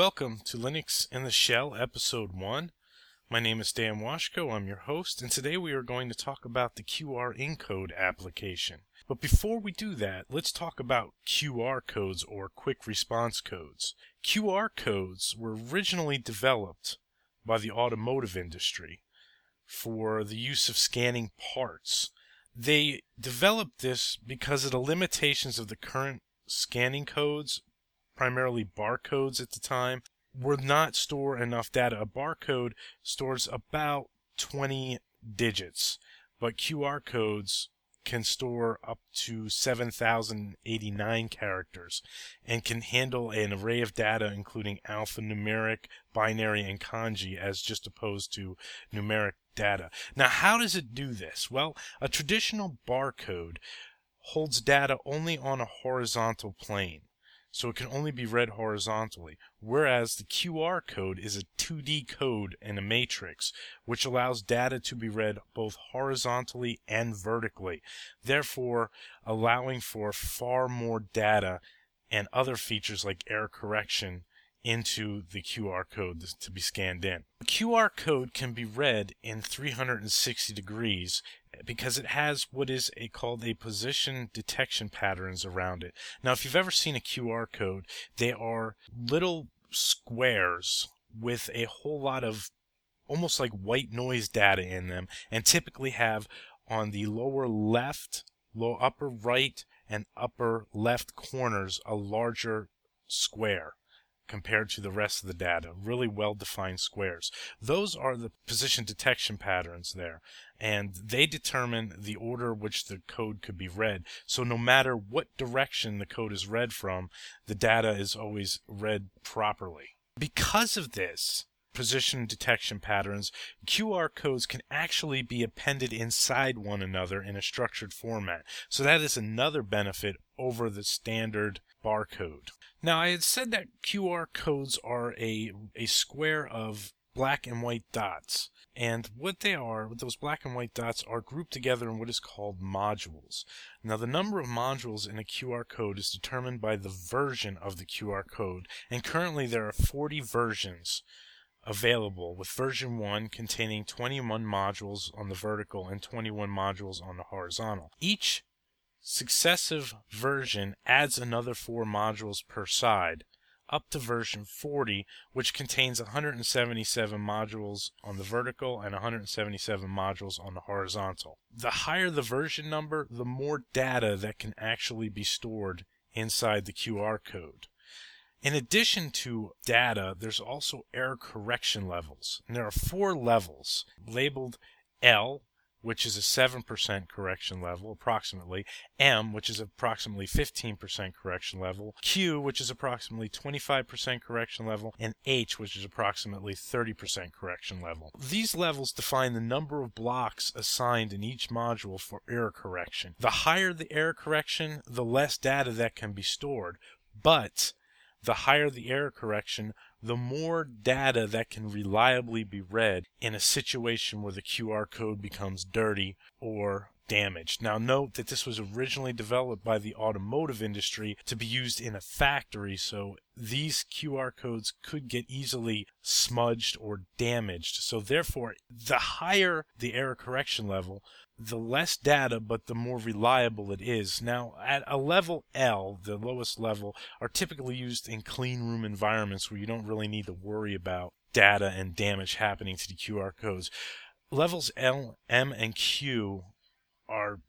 Welcome to Linux in the Shell, Episode 1. My name is Dann Washko, I'm your host, and today we are going to talk about the QR encode application. But before we do that, let's talk about QR codes or quick response codes. QR codes were originally developed by the automotive industry for the use of scanning parts. They developed this because of the limitations of the current scanning codes primarily barcodes at the time, would not store enough data. A barcode stores about 20 digits, but QR codes can store up to 7,089 characters and can handle an array of data including alphanumeric, binary, and kanji as just opposed to numeric data. Now, how does it do this? Well, a traditional barcode holds data only on a horizontal plane so it can only be read horizontally, whereas the QR code is a 2D code in a matrix, which allows data to be read both horizontally and vertically, therefore allowing for far more data and other features like error correction into the QR code to be scanned in. The QR code can be read in 360 degrees because it has what is a, called a position detection patterns around it. Now, if you've ever seen a QR code, they are little squares with a whole lot of almost like white noise data in them and typically have on the lower left, low upper right, and upper left corners a larger square compared to the rest of the data. Really well defined squares. Those are the position detection patterns there, and they determine the order which the code could be read. So no matter what direction the code is read from, the data is always read properly. Because of this, position detection patterns, QR codes can actually be appended inside one another in a structured format. So that is another benefit over the standard barcode. Now, I had said that QR codes are a, a square of black and white dots. And what they are, those black and white dots, are grouped together in what is called modules. Now, the number of modules in a QR code is determined by the version of the QR code, and currently there are 40 versions available, with version 1 containing 21 modules on the vertical and 21 modules on the horizontal. Each successive version adds another four modules per side, up to version 40, which contains 177 modules on the vertical and 177 modules on the horizontal. The higher the version number, the more data that can actually be stored inside the QR code. In addition to data, there's also error correction levels. And there are four levels labeled L, which is a 7% correction level, approximately, M, which is approximately 15% correction level, Q, which is approximately 25% correction level, and H, which is approximately 30% correction level. These levels define the number of blocks assigned in each module for error correction. The higher the error correction, the less data that can be stored, but the higher the error correction, the more data that can reliably be read in a situation where the QR code becomes dirty or damaged. Now, note that this was originally developed by the automotive industry to be used in a factory, so these QR codes could get easily smudged or damaged. So, therefore, the higher the error correction level, the less data, but the more reliable it is. Now, at a level L, the lowest level, are typically used in clean room environments where you don't really need to worry about data and damage happening to the QR codes. Levels L, M, and Q are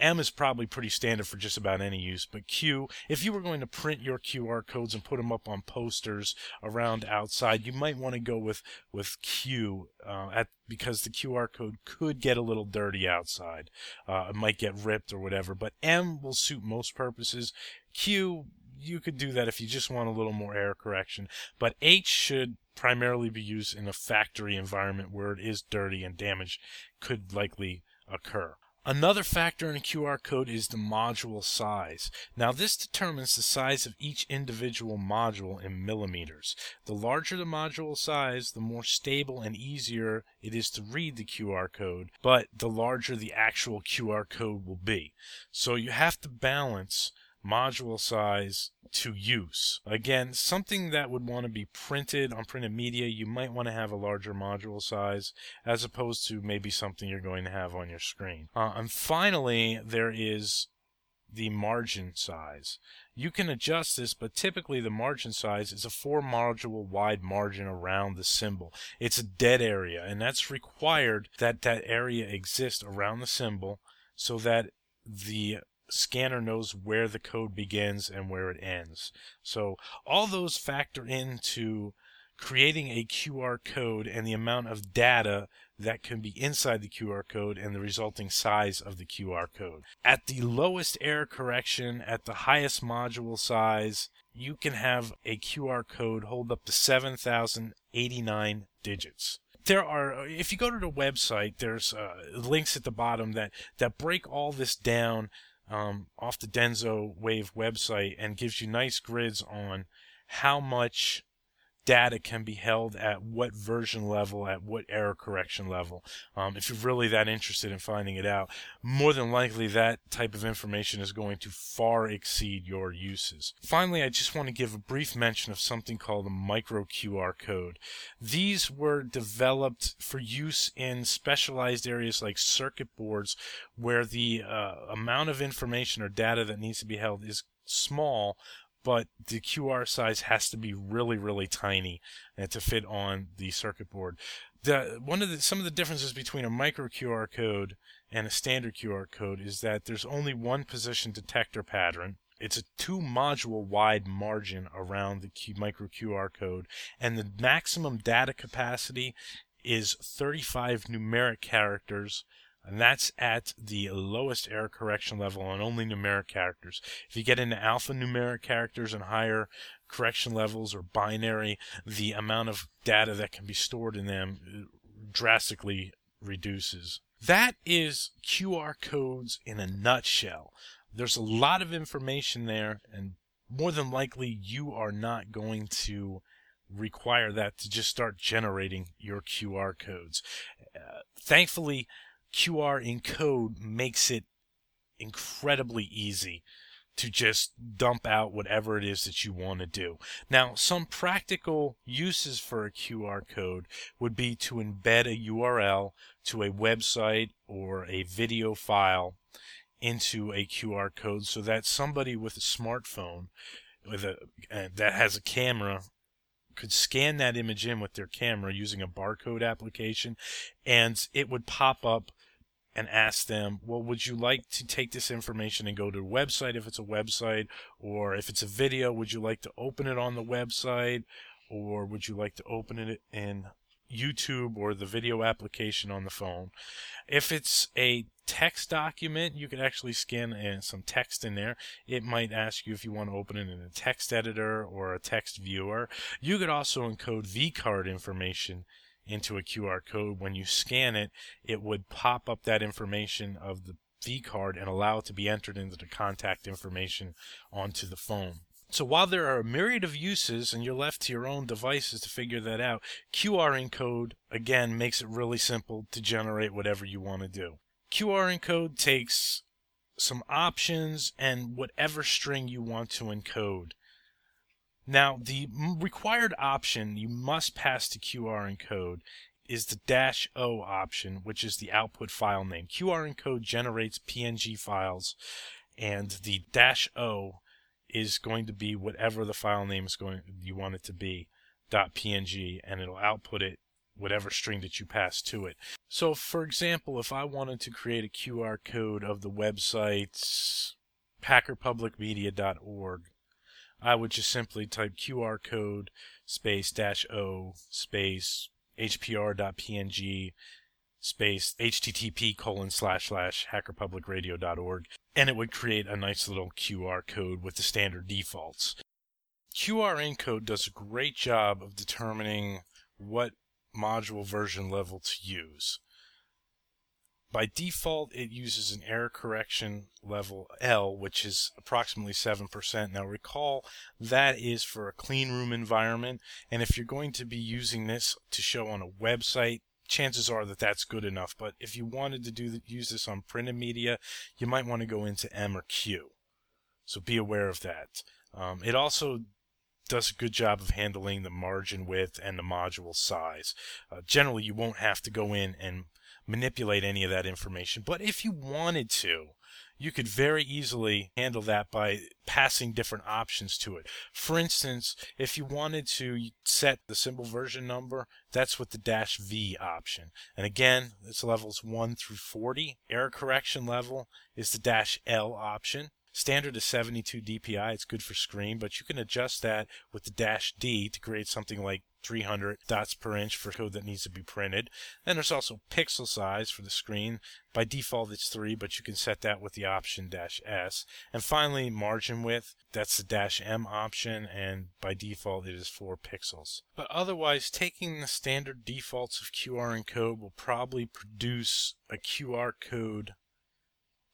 M is probably pretty standard for just about any use, but Q, if you were going to print your QR codes and put them up on posters around outside, you might want to go with with Q uh, at because the QR code could get a little dirty outside. Uh, it might get ripped or whatever, but M will suit most purposes. Q, you could do that if you just want a little more error correction, but H should primarily be used in a factory environment where it is dirty and damage could likely occur. Another factor in a QR code is the module size. Now this determines the size of each individual module in millimeters. The larger the module size, the more stable and easier it is to read the QR code, but the larger the actual QR code will be. So you have to balance module size to use. Again, something that would want to be printed on printed media, you might want to have a larger module size as opposed to maybe something you're going to have on your screen. Uh, and finally, there is the margin size. You can adjust this, but typically the margin size is a four module wide margin around the symbol. It's a dead area, and that's required that that area exists around the symbol so that the scanner knows where the code begins and where it ends. So all those factor into creating a QR code and the amount of data that can be inside the QR code and the resulting size of the QR code. At the lowest error correction, at the highest module size, you can have a QR code hold up to 7,089 digits. There are, if you go to the website, there's uh, links at the bottom that, that break all this down um, off the Denso Wave website and gives you nice grids on how much data can be held at what version level, at what error correction level. Um, if you're really that interested in finding it out, more than likely that type of information is going to far exceed your uses. Finally, I just want to give a brief mention of something called a micro QR code. These were developed for use in specialized areas like circuit boards where the uh, amount of information or data that needs to be held is small but the QR size has to be really, really tiny uh, to fit on the circuit board. The one of the some of the differences between a micro QR code and a standard QR code is that there's only one position detector pattern. It's a two module wide margin around the micro QR code, and the maximum data capacity is 35 numeric characters and that's at the lowest error correction level on only numeric characters. If you get into alphanumeric characters and higher correction levels or binary, the amount of data that can be stored in them uh, drastically reduces. That is QR codes in a nutshell. There's a lot of information there, and more than likely, you are not going to require that to just start generating your QR codes. Uh, thankfully, QR encode makes it incredibly easy to just dump out whatever it is that you want to do. Now, some practical uses for a QR code would be to embed a URL to a website or a video file into a QR code so that somebody with a smartphone with a uh, that has a camera could scan that image in with their camera using a barcode application and it would pop up and ask them, well, would you like to take this information and go to a website if it's a website? Or if it's a video, would you like to open it on the website? Or would you like to open it in YouTube or the video application on the phone? If it's a text document, you could actually scan some text in there. It might ask you if you want to open it in a text editor or a text viewer. You could also encode vCard information into a QR code. When you scan it, it would pop up that information of the V card and allow it to be entered into the contact information onto the phone. So while there are a myriad of uses and you're left to your own devices to figure that out, QR encode again makes it really simple to generate whatever you want to do. QR encode takes some options and whatever string you want to encode. Now, the required option you must pass to QR encode is the dash O option, which is the output file name. QR encode generates PNG files, and the dash O is going to be whatever the file name is going you want it to be .png, and it'll output it whatever string that you pass to it. So, for example, if I wanted to create a QR code of the website hackerpublicradio.org I would just simply type QR code space dash O space hpr.png space http colon slash slash hackerpublicradio.org and it would create a nice little QR code with the standard defaults. QR encode does a great job of determining what module version level to use. By default, it uses an error correction level L, which is approximately 7%. Now recall that is for a clean room environment, and if you're going to be using this to show on a website, chances are that that's good enough. But if you wanted to do use this on printed media, you might want to go into M or Q. So be aware of that. Um, it also does a good job of handling the margin width and the module size. Uh, generally, you won't have to go in and manipulate any of that information, but if you wanted to, you could very easily handle that by passing different options to it. For instance, if you wanted to set the symbol version number, that's with the dash V option. And again, it's levels 1 through 40. Error correction level is the dash L option. Standard is 72 DPI. It's good for screen, but you can adjust that with the dash D to create something like 300 dots per inch for code that needs to be printed. Then there's also pixel size for the screen. By default, it's 3, but you can set that with the option dash S. And finally, margin width. That's the dash M option, and by default, it is 4 pixels. But otherwise, taking the standard defaults of QR encode will probably produce a QR code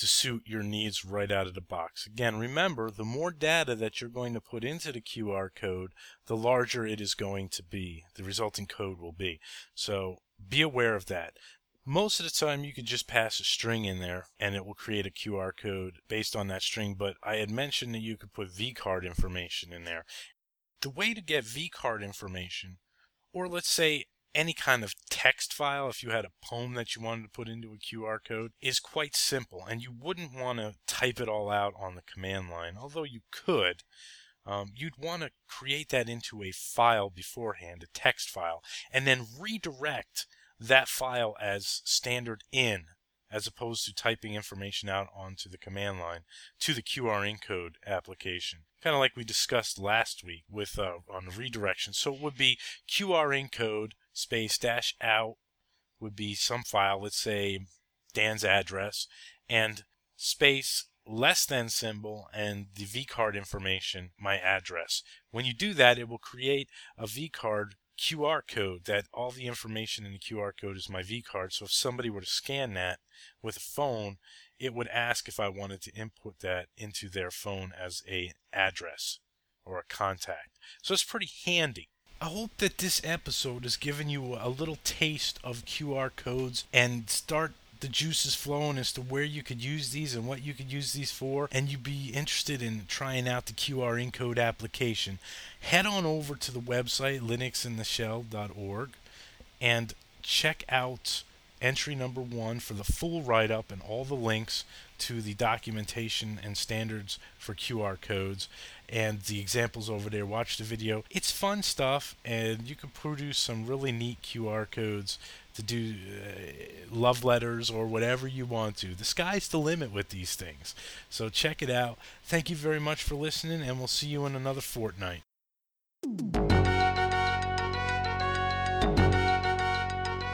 to suit your needs right out of the box. Again, remember, the more data that you're going to put into the QR code, the larger it is going to be. The resulting code will be. So be aware of that. Most of the time, you could just pass a string in there and it will create a QR code based on that string. But I had mentioned that you could put vCard information in there. The way to get vCard information, or let's say any kind of text file, if you had a poem that you wanted to put into a QR code, is quite simple. And you wouldn't want to type it all out on the command line, although you could. Um, you'd want to create that into a file beforehand, a text file, and then redirect that file as standard in as opposed to typing information out onto the command line to the QR encode application. Kind of like we discussed last week with uh, on redirection. So it would be QR encode space dash out would be some file, let's say Dann's address, and space less than symbol and the vCard information, my address. When you do that, it will create a vCard QR code that all the information in the QR code is my vCard. So if somebody were to scan that with a phone, it would ask if I wanted to input that into their phone as a address or a contact. So it's pretty handy. I hope that this episode has given you a little taste of QR codes and start the juices flowing as to where you could use these and what you could use these for, and you'd be interested in trying out the QR encode application, head on over to the website linuxintheshell.org and check out entry number one for the full write up and all the links to the documentation and standards for QR codes and the examples over there. Watch the video. It's fun stuff, and you can produce some really neat QR codes to do uh, love letters or whatever you want to. The sky's the limit with these things. So check it out. Thank you very much for listening, and we'll see you in another fortnight.